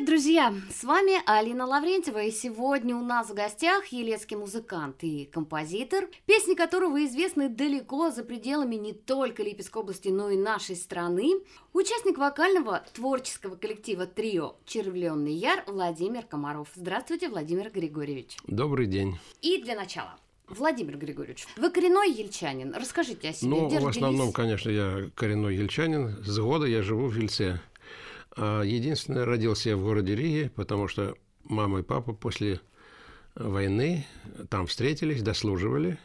Привет, друзья! С вами Алина Лаврентьева, и сегодня у нас в гостях елецкий музыкант и композитор, песни которого известны далеко за пределами не только Липецкой области, но и нашей страны, участник вокального творческого коллектива «Трио» «Червленный яр» Владимир Комаров. Здравствуйте, Владимир Григорьевич. Добрый день. И для начала. Владимир Григорьевич, вы коренной ельчанин. Расскажите о себе. Ну, в основном, конечно, я коренной ельчанин. С года я живу в Ельце. А единственное, родился я в городе Риге, потому что мама и папа после войны там встретились, дослуживали,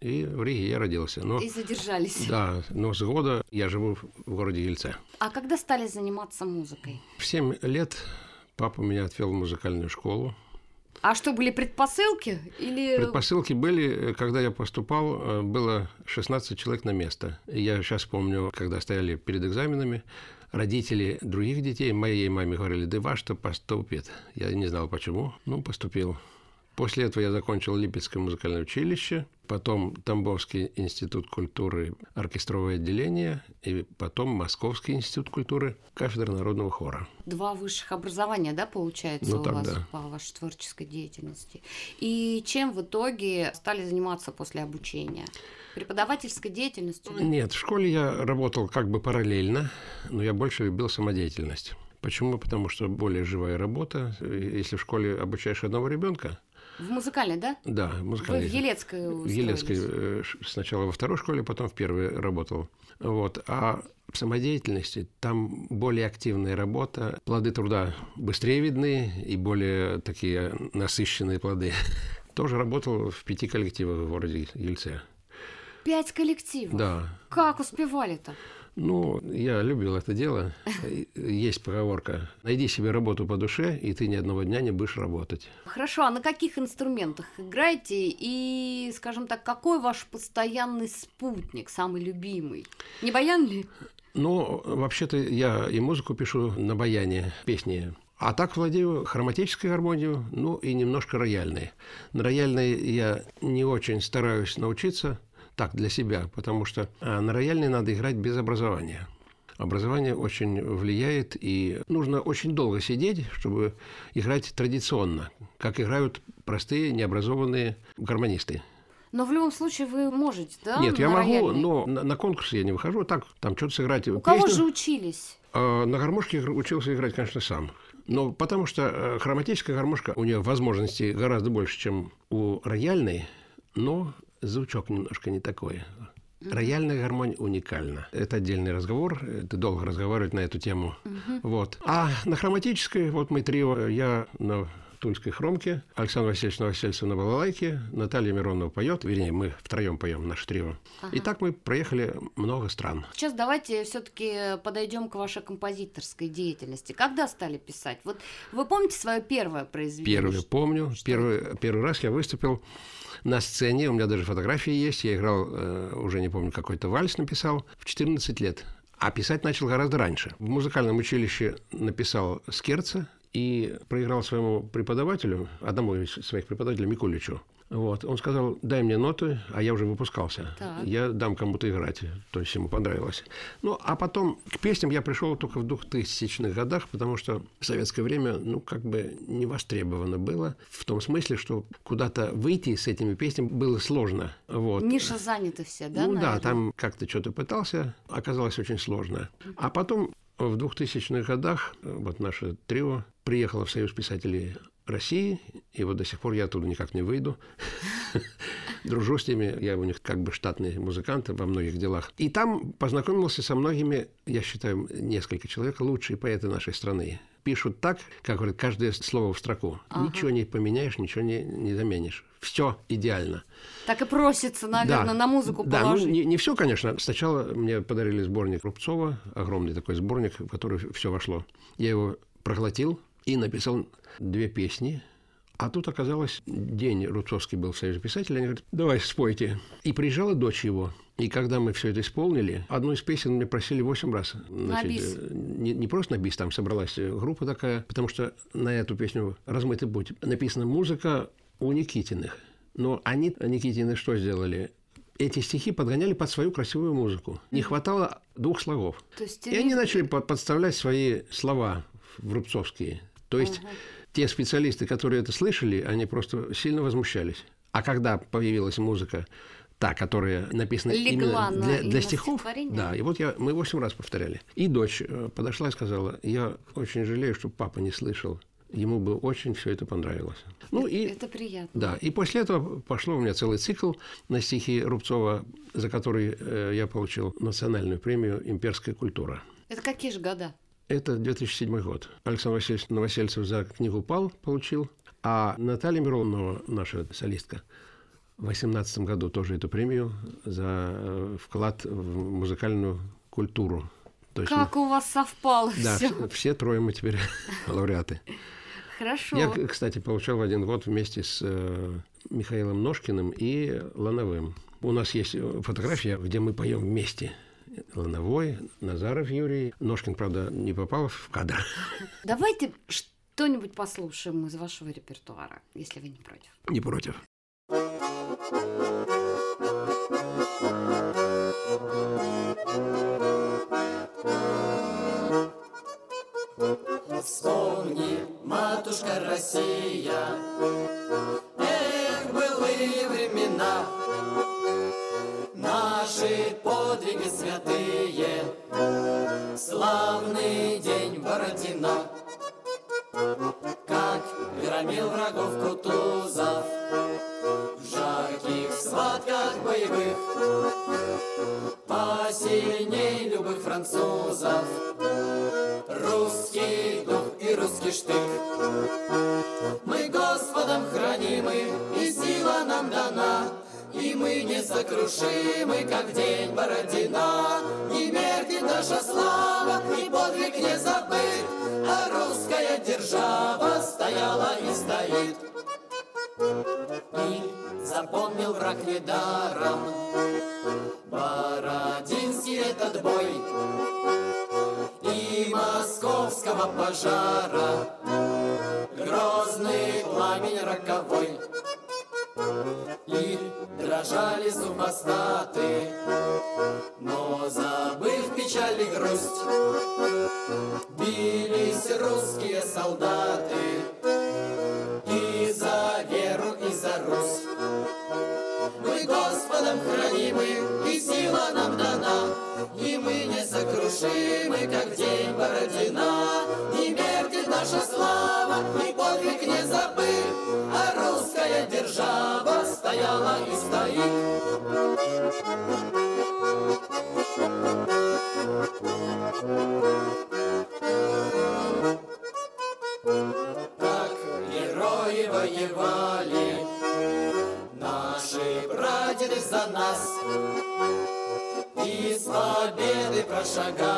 и в Риге я родился. Но, и задержались. Да, но с года я живу в городе Ельце. А когда стали заниматься музыкой? В 7 лет папа меня отвел в музыкальную школу. А что, были предпосылки? Или... Предпосылки были, когда я поступал, э, было 16 человек на место. Я сейчас помню, когда стояли перед экзаменами, родители других детей моей маме говорили, да ваш что поступит. Я не знал почему, ну, поступил. После этого я закончил Липецкое музыкальное училище, потом Тамбовский институт культуры, оркестровое отделение, и потом Московский институт культуры, кафедра народного хора. Два высших образования, да, получается, ну, у вас да. по вашей творческой деятельности. И чем в итоге стали заниматься после обучения? Преподавательской деятельностью? Да? Нет, в школе я работал как бы параллельно, но я больше любил самодеятельность. Почему? Потому что более живая работа. Если в школе обучаешь одного ребенка, в музыкальной, да? Да, в музыкальной. Вы в Елецкой В Елецкой э, сначала во второй школе, потом в первой работал. Вот. А в самодеятельности там более активная работа, плоды труда быстрее видны и более такие насыщенные плоды. Тоже работал в пяти коллективах в городе Ельце. Пять коллективов? Да. Как успевали-то? Ну, я любил это дело. Есть поговорка. Найди себе работу по душе, и ты ни одного дня не будешь работать. Хорошо, а на каких инструментах играете? И, скажем так, какой ваш постоянный спутник, самый любимый? Не баян ли? Ну, вообще-то я и музыку пишу на баяне, песни а так владею хроматической гармонией, ну и немножко рояльной. На рояльной я не очень стараюсь научиться, так, для себя, потому что а, на рояльной надо играть без образования. Образование очень влияет, и нужно очень долго сидеть, чтобы играть традиционно, как играют простые необразованные гармонисты. Но в любом случае вы можете, да? Нет, я могу, но на, на конкурс я не выхожу, так, там что-то сыграть. У кого же учились? А, на гармошке учился играть, конечно, сам. Но потому что э, хроматическая гармошка, у нее возможностей гораздо больше, чем у рояльной, но звучок немножко не такой. Рояльная гармония уникальна. Это отдельный разговор. Это долго разговаривать на эту тему. Uh-huh. Вот. А на хроматической, вот мы трио, я на Тульской хромке, Александр Васильевич Новосельцев на балалайке, Наталья Миронова поет, вернее, мы втроем поем наше трио. Ага. И так мы проехали много стран. Сейчас давайте все-таки подойдем к вашей композиторской деятельности. Когда стали писать? Вот вы помните свое первое произведение? Первое помню. Что первый, первый раз я выступил на сцене, у меня даже фотографии есть, я играл, э, уже не помню, какой-то вальс написал, в 14 лет. А писать начал гораздо раньше. В музыкальном училище написал Скерца, и проиграл своему преподавателю, одному из своих преподавателей, Микуличу. Вот. Он сказал, дай мне ноты, а я уже выпускался. Так. Я дам кому-то играть. То есть ему понравилось. Ну, а потом к песням я пришел только в 2000-х годах, потому что в советское время, ну, как бы не востребовано было. В том смысле, что куда-то выйти с этими песнями было сложно. Вот. Ниша заняты все, да, Ну, наверное? да, там как-то что-то пытался, оказалось очень сложно. А потом в 2000-х годах вот наше трио приехало в Союз писателей России, и вот до сих пор я оттуда никак не выйду. Дружу с ними, я у них как бы штатный музыкант во многих делах. И там познакомился со многими, я считаю, несколько человек, лучшие поэты нашей страны. Пишут так, как говорят, каждое слово в строку. Ага. Ничего не поменяешь, ничего не, не заменишь. Все идеально. Так и просится, наверное, да. на музыку да, положить. Ну, не, не все, конечно. Сначала мне подарили сборник Рубцова, огромный такой сборник, в который все вошло. Я его проглотил, и написал две песни. А тут оказалось, день Рубцовский был в Союзе писателей, они говорят, давай спойте. И приезжала дочь его. И когда мы все это исполнили, одну из песен мне просили восемь раз. Значит, на бис. Не, не просто на бис, там собралась группа такая, потому что на эту песню «Размытый путь» написана музыка у Никитиных. Но они, Никитины, что сделали? эти стихи подгоняли под свою красивую музыку. Не хватало двух слогов. То есть и они начали подставлять свои слова в рубцовские. То есть угу. те специалисты, которые это слышали, они просто сильно возмущались. А когда появилась музыка, та, которая написана Легла именно для, для, стихов, да, и вот я, мы восемь раз повторяли. И дочь э, подошла и сказала, я очень жалею, что папа не слышал ему бы очень все это понравилось. Ну, и, это приятно. Да, и после этого пошло у меня целый цикл на стихи Рубцова, за который э, я получил национальную премию «Имперская культура». Это какие же года? Это 2007 год. Александр Васильевич Новосельцев за книгу «Пал» получил, а Наталья Миронова, наша солистка, в 2018 году тоже эту премию за э, вклад в музыкальную культуру. Точно. Как у вас совпало да, все. все трое мы теперь лауреаты. Хорошо. Я, кстати, получал в один год вместе с э, Михаилом Ножкиным и Лановым. У нас есть фотография, где мы поем вместе. Лановой, Назаров Юрий. Ножкин, правда, не попал в кадр. Давайте что-нибудь послушаем из вашего репертуара, если вы не против. Не против. Вспомни, матушка Россия, Эх, былые времена, Наши подвиги святые, Славный день Бородина. Как громил врагов Кутузов, В жарких схватках боевых, Посильней любых французов, Русский дух и русский штык. Мы Господом хранимы, И мы несокрушимы, как день Бородина. Не меркнет наша слава, и подвиг не забыт, А русская держава стояла и стоит. И запомнил враг недаром Бородинский этот бой И московского пожара Грозный пламень роковой И дрожали супостаты Но забыв печаль и грусть Бились русские солдаты И за веру, и за Русь победы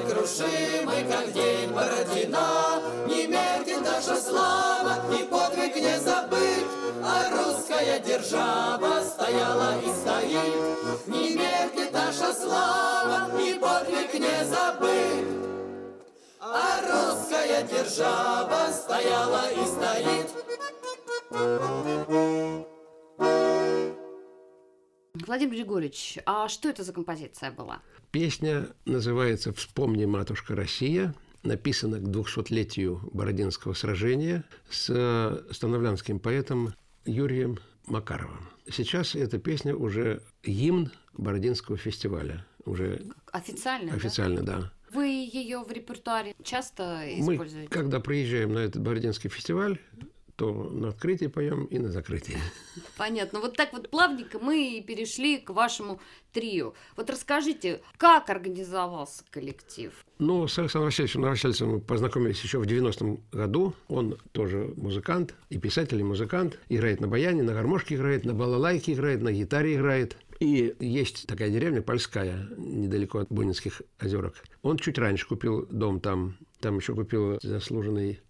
мы несокрушимы, как день Бородина. Не меркнет наша слава, и подвиг не забыт, А русская держава стояла и стоит. Не меркнет наша слава, и подвиг не забыт, А русская держава стояла и стоит. Владимир Григорьевич, а что это за композиция была? Песня называется «Вспомни, матушка Россия», написана к 200-летию Бородинского сражения с становлянским поэтом Юрием Макаровым. Сейчас эта песня уже гимн Бородинского фестиваля. Уже официально, официально, да? да. Вы ее в репертуаре часто Мы, используете? когда приезжаем на этот Бородинский фестиваль, то на открытии поем и на закрытии. Понятно. Вот так вот плавненько мы перешли к вашему трио. Вот расскажите, как организовался коллектив? Ну, с Александром Васильевичем Новосельцевым мы познакомились еще в 90-м году. Он тоже музыкант, и писатель, и музыкант. Играет на баяне, на гармошке играет, на балалайке играет, на гитаре играет. И есть такая деревня Польская, недалеко от Бонинских озерок. Он чуть раньше купил дом там. Там еще купил заслуженный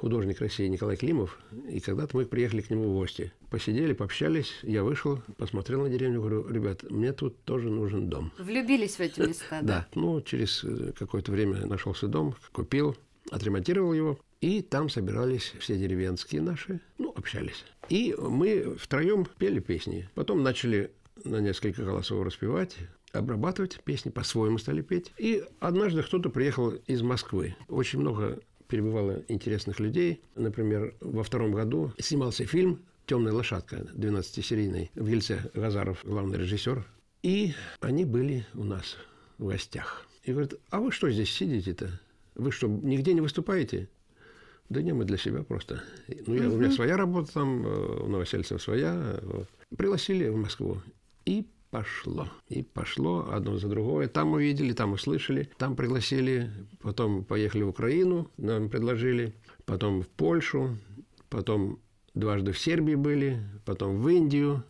художник России Николай Климов, и когда-то мы приехали к нему в гости. Посидели, пообщались, я вышел, посмотрел на деревню, говорю, ребят, мне тут тоже нужен дом. Влюбились в эти места, да? Да, ну, через э, какое-то время нашелся дом, купил, отремонтировал его, и там собирались все деревенские наши, ну, общались. И мы втроем пели песни. Потом начали на несколько голосов распевать, обрабатывать песни, по-своему стали петь. И однажды кто-то приехал из Москвы. Очень много перебывало интересных людей. Например, во втором году снимался фильм «Темная лошадка», 12-серийный, в Ельце Газаров, главный режиссер. И они были у нас в гостях. И говорят, а вы что здесь сидите-то? Вы что, нигде не выступаете? Да не, мы для себя просто. Ну, я, у меня своя работа там, э, у Новосельцева своя. Пригласили в Москву. И пошло. И пошло одно за другое. Там увидели, там услышали, там пригласили. Потом поехали в Украину, нам предложили. Потом в Польшу. Потом дважды в Сербии были. Потом в Индию.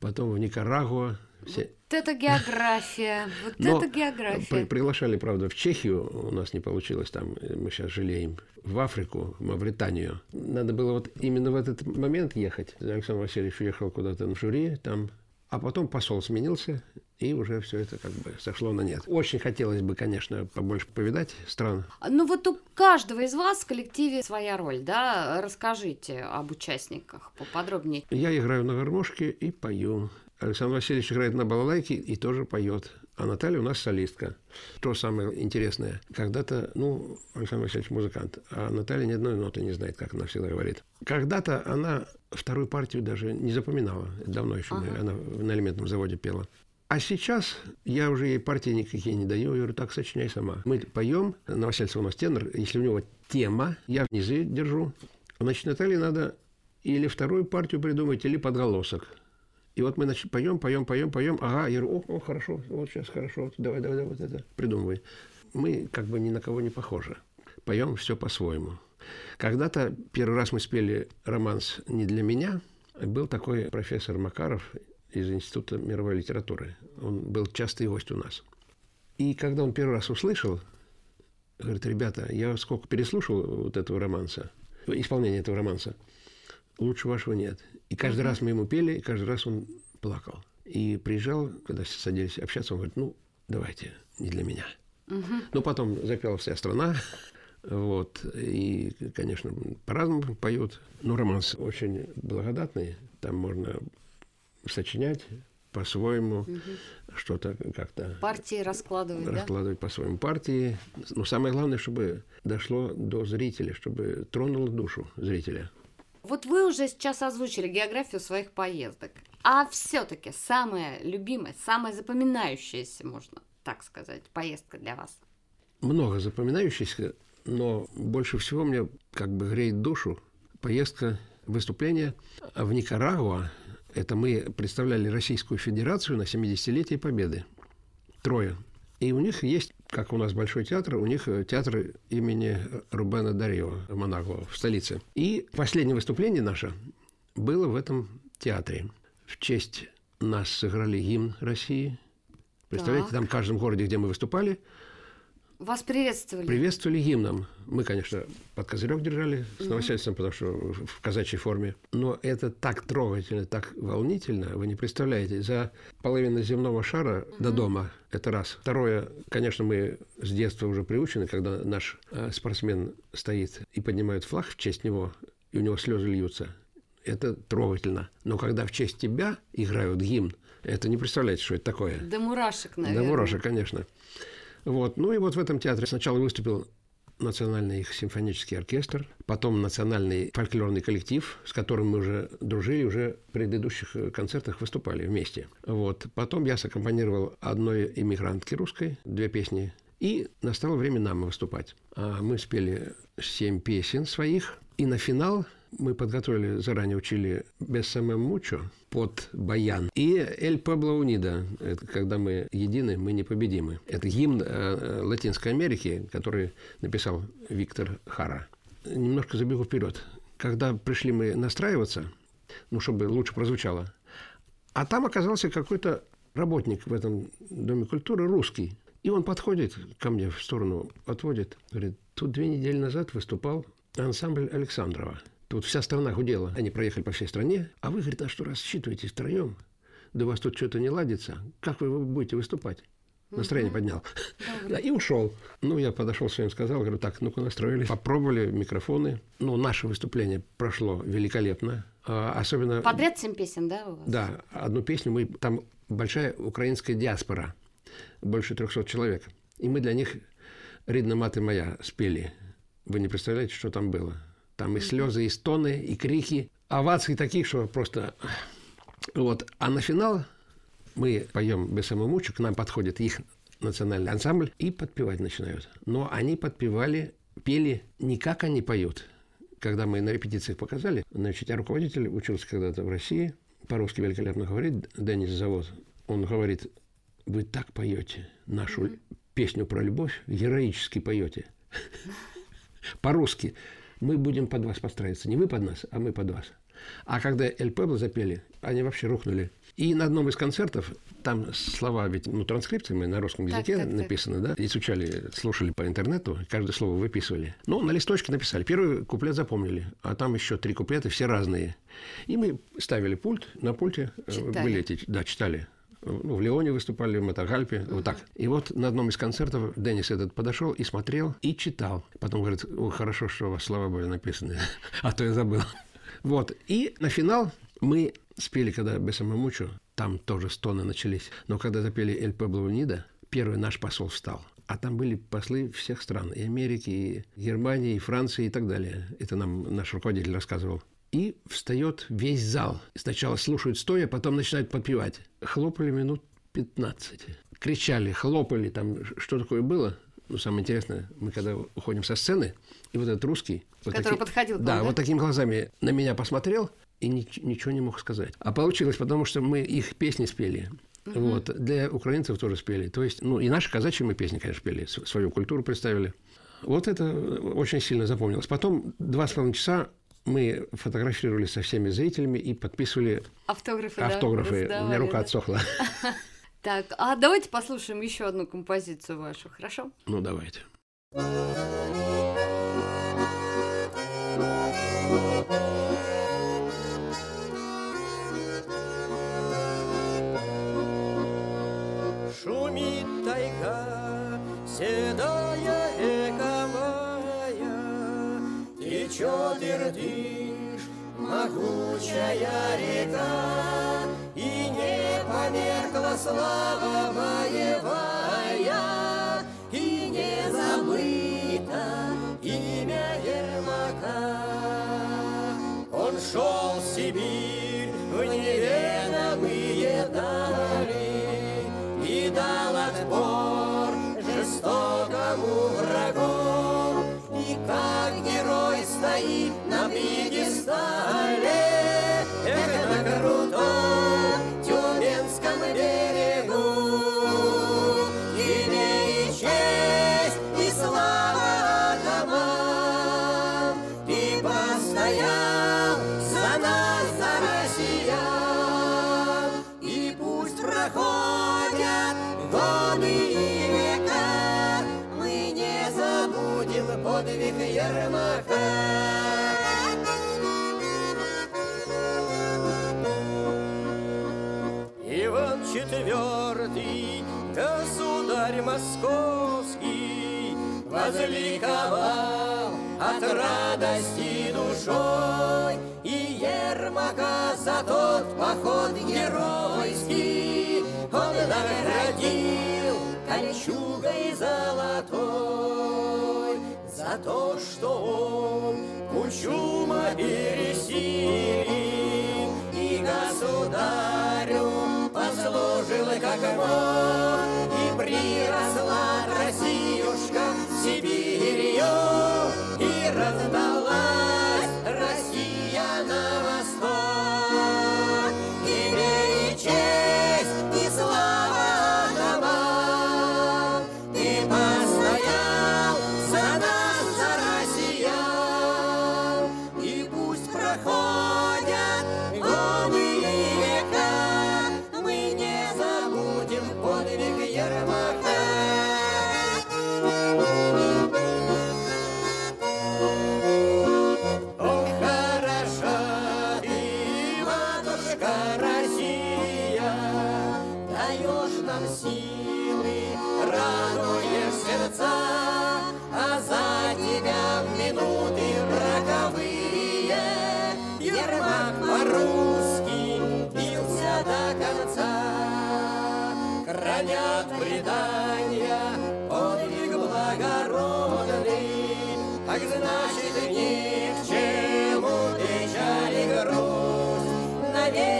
Потом в Никарагуа. Все. Вот это география, вот Но это география. При, приглашали, правда, в Чехию, у нас не получилось там, мы сейчас жалеем, в Африку, в Мавританию. Надо было вот именно в этот момент ехать. Александр Васильевич уехал куда-то на жюри, там а потом посол сменился, и уже все это как бы сошло на нет. Очень хотелось бы, конечно, побольше повидать стран. Ну вот у каждого из вас в коллективе своя роль, да? Расскажите об участниках поподробнее. Я играю на гармошке и пою. Александр Васильевич играет на балалайке и тоже поет. А Наталья у нас солистка. То самое интересное. Когда-то, ну, Александр Васильевич музыкант, а Наталья ни одной ноты не знает, как она всегда говорит. Когда-то она вторую партию даже не запоминала. Давно еще ага. она на элементном заводе пела. А сейчас я уже ей партии никакие не даю. Я говорю, так, сочиняй сама. Мы поем, Новосельцев у нас тенор. Если у него тема, я низы держу. Значит, Наталье надо или вторую партию придумать, или подголосок. И вот мы значит, поем, поем, поем, поем. Ага, я говорю, о, о, хорошо, вот сейчас хорошо, давай, давай, давай, вот это, придумывай. Мы как бы ни на кого не похожи. Поем все по-своему. Когда-то первый раз мы спели романс «Не для меня», был такой профессор Макаров из Института мировой литературы. Он был частый гость у нас. И когда он первый раз услышал, говорит, ребята, я сколько переслушал вот этого романса, исполнение этого романса, лучше вашего нет. И каждый раз мы ему пели, и каждый раз он плакал. И приезжал, когда садились общаться, он говорит, ну, давайте, не для меня. Uh-huh. Ну, потом запела вся страна, вот, и, конечно, по-разному поют. Но романс очень благодатный, там можно сочинять по-своему, угу. что-то как-то... Партии раскладывать, Раскладывать да? по-своему партии. Но самое главное, чтобы дошло до зрителя, чтобы тронуло душу зрителя. Вот вы уже сейчас озвучили географию своих поездок. А все-таки самая любимая, самая запоминающаяся, можно так сказать, поездка для вас? Много запоминающихся, но больше всего мне как бы греет душу поездка, выступление в Никарагуа. Это мы представляли Российскую Федерацию на 70-летие Победы. Трое. И у них есть, как у нас Большой театр, у них э, театр имени Рубена Дарио в Монако, в столице. И последнее выступление наше было в этом театре. В честь нас сыграли гимн России. Представляете, так. там в каждом городе, где мы выступали, вас приветствовали? Приветствовали гимном. Мы, конечно, под козырек держали с новосельцем, потому что в казачьей форме. Но это так трогательно, так волнительно, вы не представляете. За половину земного шара угу. до дома – это раз. Второе, конечно, мы с детства уже приучены, когда наш э, спортсмен стоит и поднимает флаг в честь него, и у него слезы льются. Это трогательно. Но когда в честь тебя играют гимн, это не представляете, что это такое. До мурашек, наверное. До мурашек, конечно. Вот. Ну и вот в этом театре сначала выступил национальный их симфонический оркестр, потом национальный фольклорный коллектив, с которым мы уже дружили, уже в предыдущих э, концертах выступали вместе. Вот. Потом я саккомпанировал одной иммигрантке русской, две песни, и настало время нам выступать. А мы спели семь песен своих, и на финал мы подготовили, заранее учили «Бессаме мучо» под баян. И «Эль Пабло Унида», это когда мы едины, мы непобедимы. Это гимн э, Латинской Америки, который написал Виктор Хара. Немножко забегу вперед. Когда пришли мы настраиваться, ну, чтобы лучше прозвучало, а там оказался какой-то работник в этом Доме культуры, русский. И он подходит ко мне в сторону, отводит, говорит, тут две недели назад выступал ансамбль Александрова. Тут вся страна гудела. Они проехали по всей стране. А вы, говорит, а что рассчитываетесь втроем? Да у вас тут что-то не ладится. Как вы будете выступать? Настроение поднял. Да, и ушел. Ну, я подошел своим, сказал, говорю, так, ну-ка настроили. Попробовали микрофоны. Ну, наше выступление прошло великолепно. А, особенно... Подряд семь песен, да, у вас? Да, одну песню мы... Там большая украинская диаспора. Больше 300 человек. И мы для них «Ридна маты моя» спели. Вы не представляете, что там было. Там и слезы, и стоны, и крики. Овации таких, что просто... Вот. А на финал мы поем без самомучу, к нам подходит их национальный ансамбль и подпевать начинают. Но они подпевали, пели не как они поют. Когда мы на репетициях показали, значит, я руководитель, учился когда-то в России, по-русски великолепно говорит, Денис Завод. Он говорит, вы так поете нашу песню про любовь, героически поете. По-русски. Мы будем под вас подстраиваться. Не вы под нас, а мы под вас. А когда Эль Пебло запели, они вообще рухнули. И на одном из концертов, там слова ведь, ну, транскрипции мы на русском языке так, так, написаны, так. да, изучали, слушали по интернету, каждое слово выписывали. Ну, на листочке написали. Первый куплет запомнили, а там еще три куплета, все разные. И мы ставили пульт, на пульте э, читали. были эти, да, читали ну, в Леоне выступали, в Матагальпе, uh-huh. вот так. И вот на одном из концертов Денис этот подошел и смотрел, и читал. Потом говорит, о, хорошо, что у вас слова были написаны, а то я забыл. Вот. И на финал мы спели, когда Бесамамучу, там тоже стоны начались. Но когда запели «Эль Пабло Унида», первый наш посол встал. А там были послы всех стран, и Америки, и Германии, и Франции, и так далее. Это нам наш руководитель рассказывал. И встает весь зал. Сначала слушают стоя, потом начинают подпевать. Хлопали минут 15. Кричали, хлопали, там что такое было. Ну, самое интересное, мы когда уходим со сцены, и вот этот русский... Вот Который таки, подходил к да, да, вот такими глазами на меня посмотрел и ни, ничего не мог сказать. А получилось, потому что мы их песни спели. Угу. Вот, для украинцев тоже спели. То есть, ну, и наши казачьи мы песни, конечно, пели, свою культуру представили. Вот это очень сильно запомнилось. Потом два с половиной часа мы фотографировали со всеми зрителями и подписывали автографы. автографы. Да, У меня рука да. отсохла. Так, а давайте послушаем еще одну композицию вашу, хорошо? Ну, давайте. Шумит Иртыш, могучая река, И не померкла слава боевая, Ермака. Иван четвертый, государь московский, возликовал от радости душой, и Ермака за тот поход геройский он наградил кольчугой золотой за то, что он Кучума пересилил и государю послужил как мог и приросла Россиюшка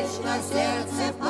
Навечно в сердце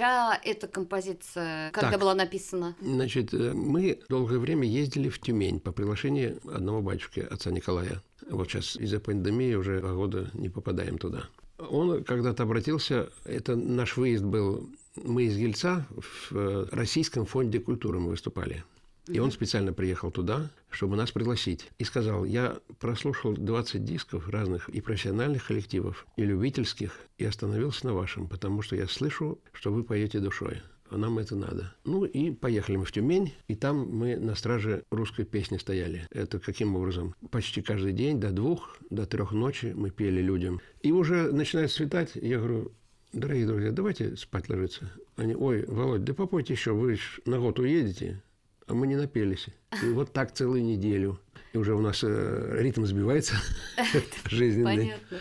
А эта композиция когда Так. была написана? Значит, э, мы долгое время ездили в Тюмень по приглашению одного батюшки, отца Николая. Вот сейчас из-за пандемии уже два года не попадаем туда. Он когда-то обратился, это наш выезд был, мы из Ельца в э, Российском фонде культуры мы выступали. И он специально приехал туда, чтобы нас пригласить. И сказал, я прослушал 20 дисков разных и профессиональных коллективов, и любительских, и остановился на вашем, потому что я слышу, что вы поете душой. А нам это надо. Ну и поехали мы в Тюмень, и там мы на страже русской песни стояли. Это каким образом? Почти каждый день до двух, до трех ночи мы пели людям. И уже начинает светать, я говорю, дорогие друзья, давайте спать ложиться. Они, ой, Володь, да попойте еще, вы на год уедете, а мы не напелись. И вот так целую неделю. И уже у нас э, ритм сбивается жизненный. Понятно.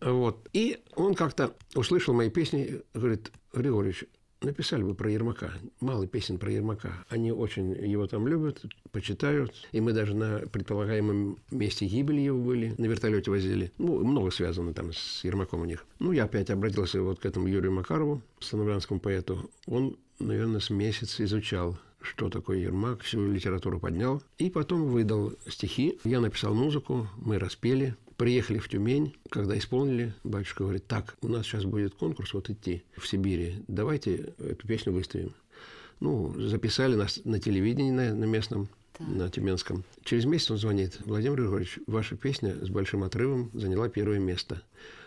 Вот. И он как-то услышал мои песни, говорит, Григорьевич, написали бы про Ермака. Мало песен про Ермака. Они очень его там любят, почитают. И мы даже на предполагаемом месте гибели его были, на вертолете возили. Ну, много связано там с Ермаком у них. Ну, я опять обратился вот к этому Юрию Макарову, становлянскому поэту. Он, наверное, с месяц изучал что такое Ермак, всю литературу поднял. И потом выдал стихи. Я написал музыку, мы распели. Приехали в Тюмень, когда исполнили, батюшка говорит, так, у нас сейчас будет конкурс вот идти в Сибири, давайте эту песню выставим. Ну, записали нас на телевидении на, на местном, на Тюменском. Через месяц он звонит, Владимир Григорьевич, ваша песня с большим отрывом заняла первое место.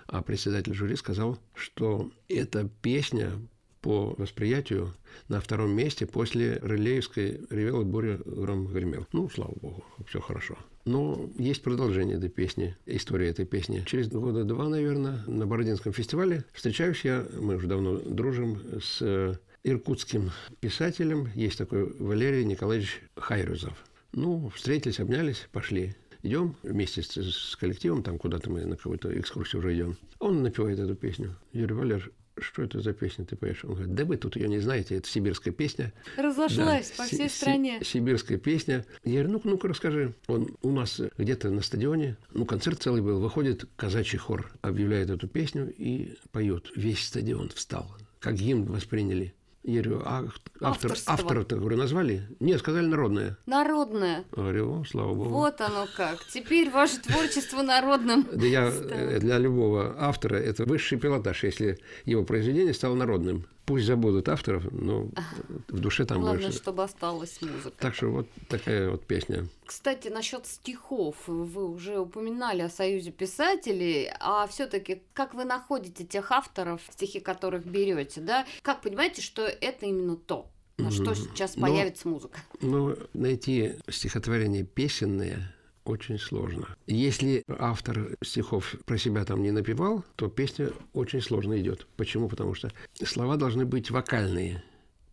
А председатель жюри сказал, что эта песня по восприятию на втором месте после Рылеевской «Ревела буря, гром гремел». Ну, слава богу, все хорошо. Но есть продолжение этой песни, история этой песни. Через года два, наверное, на Бородинском фестивале встречаюсь я, мы уже давно дружим, с э, иркутским писателем. Есть такой Валерий Николаевич Хайрузов. Ну, встретились, обнялись, пошли. Идем вместе с, с коллективом, там куда-то мы на какую-то экскурсию уже идем. Он напевает эту песню. Говорю, Валер, что это за песня ты поешь? Он говорит, да вы тут ее не знаете, это сибирская песня. Разошлась Да, по всей стране. Сибирская песня. Я говорю, ну-ка, ну-ка, расскажи. Он у нас где-то на стадионе, ну, концерт целый был, выходит казачий хор, объявляет эту песню и поет. Весь стадион встал. Как гимн восприняли. Я говорю, а автор, автора-то, говорю, назвали? Нет, сказали народное. Народная. Говорю, о, слава богу. Вот оно как. Теперь ваше творчество народным. Да я э, для любого автора это высший пилотаж, если его произведение стало народным. Пусть забудут авторов, но в душе там Главное, больше. чтобы осталась музыка. Так что вот такая вот песня. Кстати, насчет стихов. Вы уже упоминали о Союзе писателей, а все-таки как вы находите тех авторов, стихи которых берете, да? Как понимаете, что это именно то, на что сейчас Ну, появится музыка? Но найти стихотворение песенное очень сложно. Если автор стихов про себя там не напевал, то песня очень сложно идет. Почему? Потому что слова должны быть вокальные.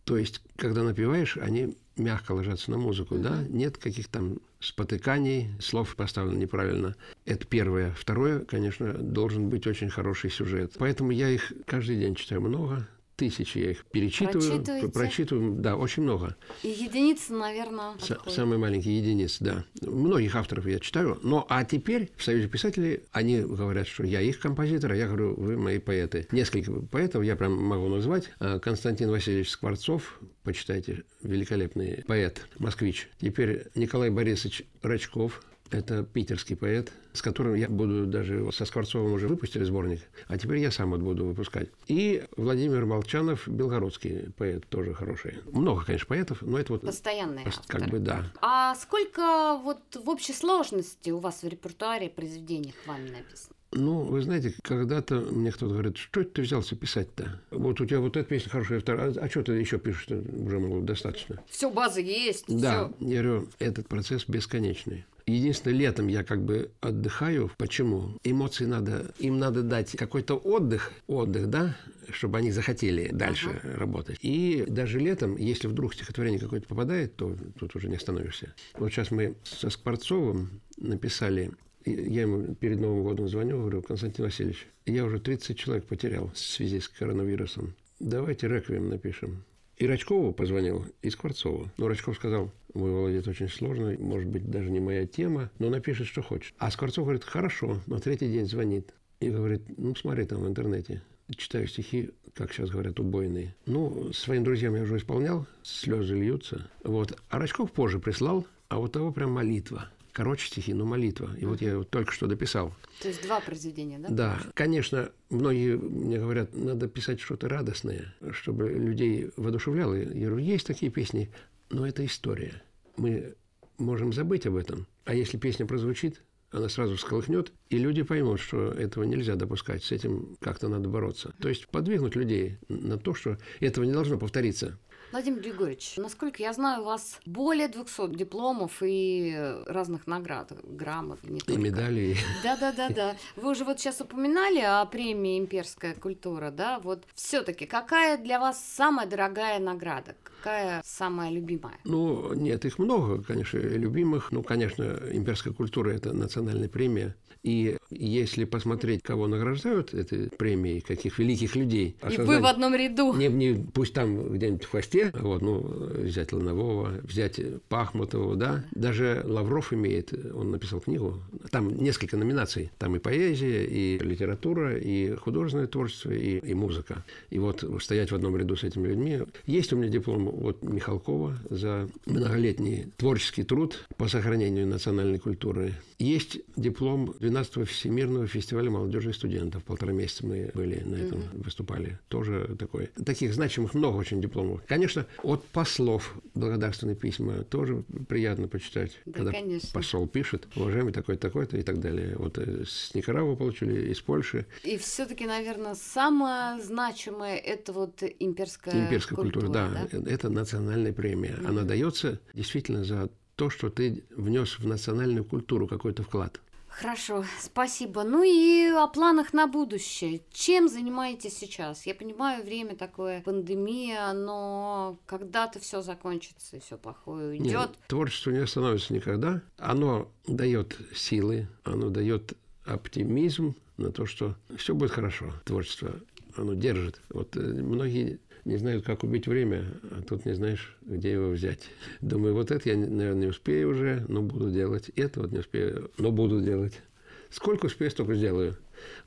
То есть, когда напеваешь, они мягко ложатся на музыку, да? Нет каких там спотыканий, слов поставлено неправильно. Это первое. Второе, конечно, должен быть очень хороший сюжет. Поэтому я их каждый день читаю много. Тысячи я их перечитываю, прочитываю, да, очень много. И единицы, наверное, отходят. самые маленькие единицы, да. Многих авторов я читаю. Но а теперь в Союзе писателей они говорят, что я их композитор, а я говорю, вы мои поэты. Несколько поэтов я прям могу назвать. А, Константин Васильевич Скворцов, почитайте, великолепный поэт, москвич. Теперь Николай Борисович Рачков, это питерский поэт, с которым я буду даже со Скворцовым уже выпустили сборник, а теперь я сам вот буду выпускать. И Владимир Молчанов, белгородский поэт, тоже хороший. Много, конечно, поэтов, но это вот Постоянные как авторы. бы да. А сколько вот в общей сложности у вас в репертуаре произведений вами написано? Ну, вы знаете, когда-то мне кто-то говорит, что это ты взялся писать-то? Вот у тебя вот эта песня хорошая, вторая, а, что ты еще пишешь? Уже, мол, достаточно. Все, база есть, Да, всё. я говорю, этот процесс бесконечный. Единственное, летом я как бы отдыхаю. Почему? Эмоции надо, им надо дать какой-то отдых, отдых, да, чтобы они захотели дальше работать. И даже летом, если вдруг стихотворение какое-то попадает, то тут уже не остановишься. Вот сейчас мы со Скворцовым написали я ему перед Новым годом звоню, говорю, Константин Васильевич, я уже 30 человек потерял в связи с коронавирусом. Давайте реквием напишем. И Рачкову позвонил, и Скворцову. Но Рачков сказал, мой это очень сложно, может быть, даже не моя тема, но напишет, что хочет. А Скворцов говорит, хорошо, на третий день звонит. И говорит, ну, смотри там в интернете. Читаю стихи, как сейчас говорят, убойные. Ну, своим друзьям я уже исполнял, слезы льются. Вот. А Рачков позже прислал, а вот того прям молитва. Короче стихи, но молитва. И вот я его только что дописал. То есть два произведения, да? Да, конечно, многие мне говорят, надо писать что-то радостное, чтобы людей воодушевляло. Я говорю, есть такие песни, но это история. Мы можем забыть об этом. А если песня прозвучит, она сразу всколыхнет, и люди поймут, что этого нельзя допускать, с этим как-то надо бороться. То есть подвигнуть людей на то, что этого не должно повториться. Владимир Григорьевич, насколько я знаю, у вас более 200 дипломов и разных наград, грамот. Не И только. медали. Да, да, да, да. Вы уже вот сейчас упоминали о премии «Имперская культура», да? Вот все-таки какая для вас самая дорогая награда? Какая самая любимая? Ну, нет, их много, конечно, любимых. Ну, конечно, имперская культура – это национальная премия. И если посмотреть, кого награждают этой премией, каких великих людей. И вы в одном ряду. Не, не, пусть там где-нибудь в хвосте, вот, ну, взять Ланового, взять Пахмутова, да. Даже Лавров имеет, он написал книгу, там несколько номинаций. Там и поэзия, и литература, и художественное творчество, и, и музыка. И вот стоять в одном ряду с этими людьми. Есть у меня диплом от Михалкова за многолетний творческий труд по сохранению национальной культуры. Есть диплом 12-го Всемирного фестиваля молодежи и студентов. Полтора месяца мы были на этом, выступали. Тоже такой. Таких значимых много очень дипломов. Конечно, от послов благодарственные письма тоже приятно почитать. Да, когда конечно. посол пишет, уважаемый такой-то, такой-то и так далее. Вот э, с Никарагуа получили, из Польши. И все-таки, наверное, самое значимое это вот имперская, Имперская культура, да, это национальная премия. Она дается действительно за то, что ты внес в национальную культуру какой-то вклад. Хорошо, спасибо. Ну и о планах на будущее. Чем занимаетесь сейчас? Я понимаю, время такое, пандемия, но когда-то все закончится и все плохое Нет, уйдет. творчество не остановится никогда. Оно дает силы, оно дает оптимизм на то, что все будет хорошо. Творчество, оно держит. Вот э, многие не знают, как убить время, а тут не знаешь, где его взять. Думаю, вот это я, наверное, не успею уже, но буду делать. Это вот не успею, но буду делать. Сколько успею, столько сделаю.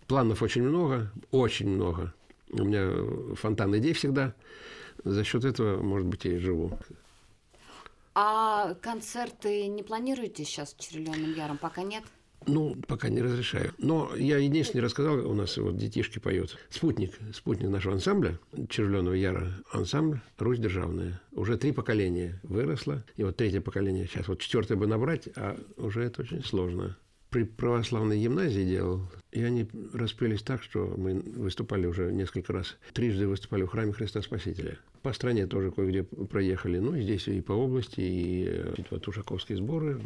Планов очень много, очень много. У меня фонтан идей всегда. За счет этого, может быть, я и живу. А концерты не планируете сейчас с Червленым Яром? Пока нет? Ну, пока не разрешаю. Но я единственное рассказал, у нас вот детишки поют. Спутник, спутник нашего ансамбля, Червленого Яра, ансамбль «Русь державная». Уже три поколения выросло, и вот третье поколение, сейчас вот четвертое бы набрать, а уже это очень сложно. При православной гимназии делал, и они распелись так, что мы выступали уже несколько раз. Трижды выступали в храме Христа Спасителя. По стране тоже кое-где проехали. Ну, здесь и по области, и э, вот ушаковские сборы.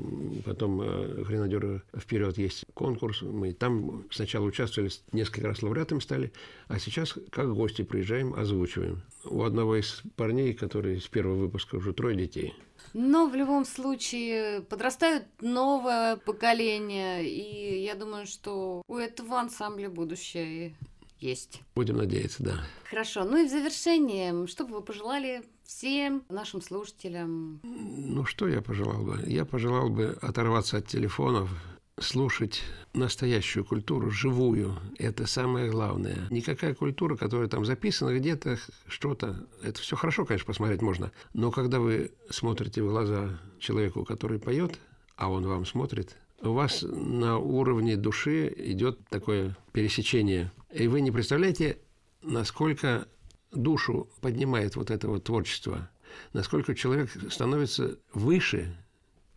Потом э, гренадеры вперед есть конкурс. Мы там сначала участвовали, несколько раз лауреатами стали, а сейчас как гости приезжаем, озвучиваем. У одного из парней, который с первого выпуска уже трое детей. Но в любом случае подрастают новое поколение, и я думаю, что у этого ансамбля будущее. Есть. Будем надеяться, да. Хорошо. Ну и в завершение, что бы вы пожелали всем нашим слушателям? Ну, что я пожелал бы? Я пожелал бы оторваться от телефонов, слушать настоящую культуру, живую. Это самое главное. Никакая культура, которая там записана где-то, что-то, это все хорошо, конечно, посмотреть можно. Но когда вы смотрите в глаза человеку, который поет, а он вам смотрит, у вас на уровне души идет такое пересечение. И вы не представляете, насколько душу поднимает вот это вот творчество, насколько человек становится выше,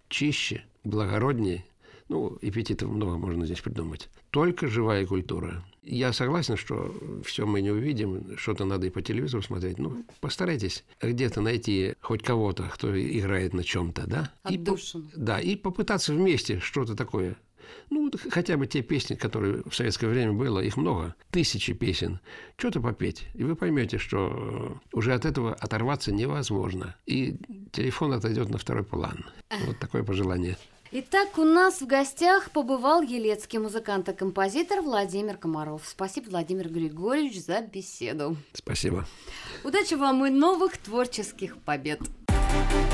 чище, благороднее, ну, эпитетов много можно здесь придумать. Только живая культура. Я согласен, что все мы не увидим, что-то надо и по телевизору смотреть. Ну, постарайтесь где-то найти хоть кого-то, кто играет на чем-то, да? Отдушину. И, да, и попытаться вместе что-то такое ну, хотя бы те песни, которые в советское время было, их много, тысячи песен. Что-то попеть, и вы поймете, что уже от этого оторваться невозможно. И телефон отойдет на второй план. Вот такое пожелание. Итак, у нас в гостях побывал елецкий музыкант и композитор Владимир Комаров. Спасибо, Владимир Григорьевич, за беседу. Спасибо. Удачи вам и новых творческих побед. thank you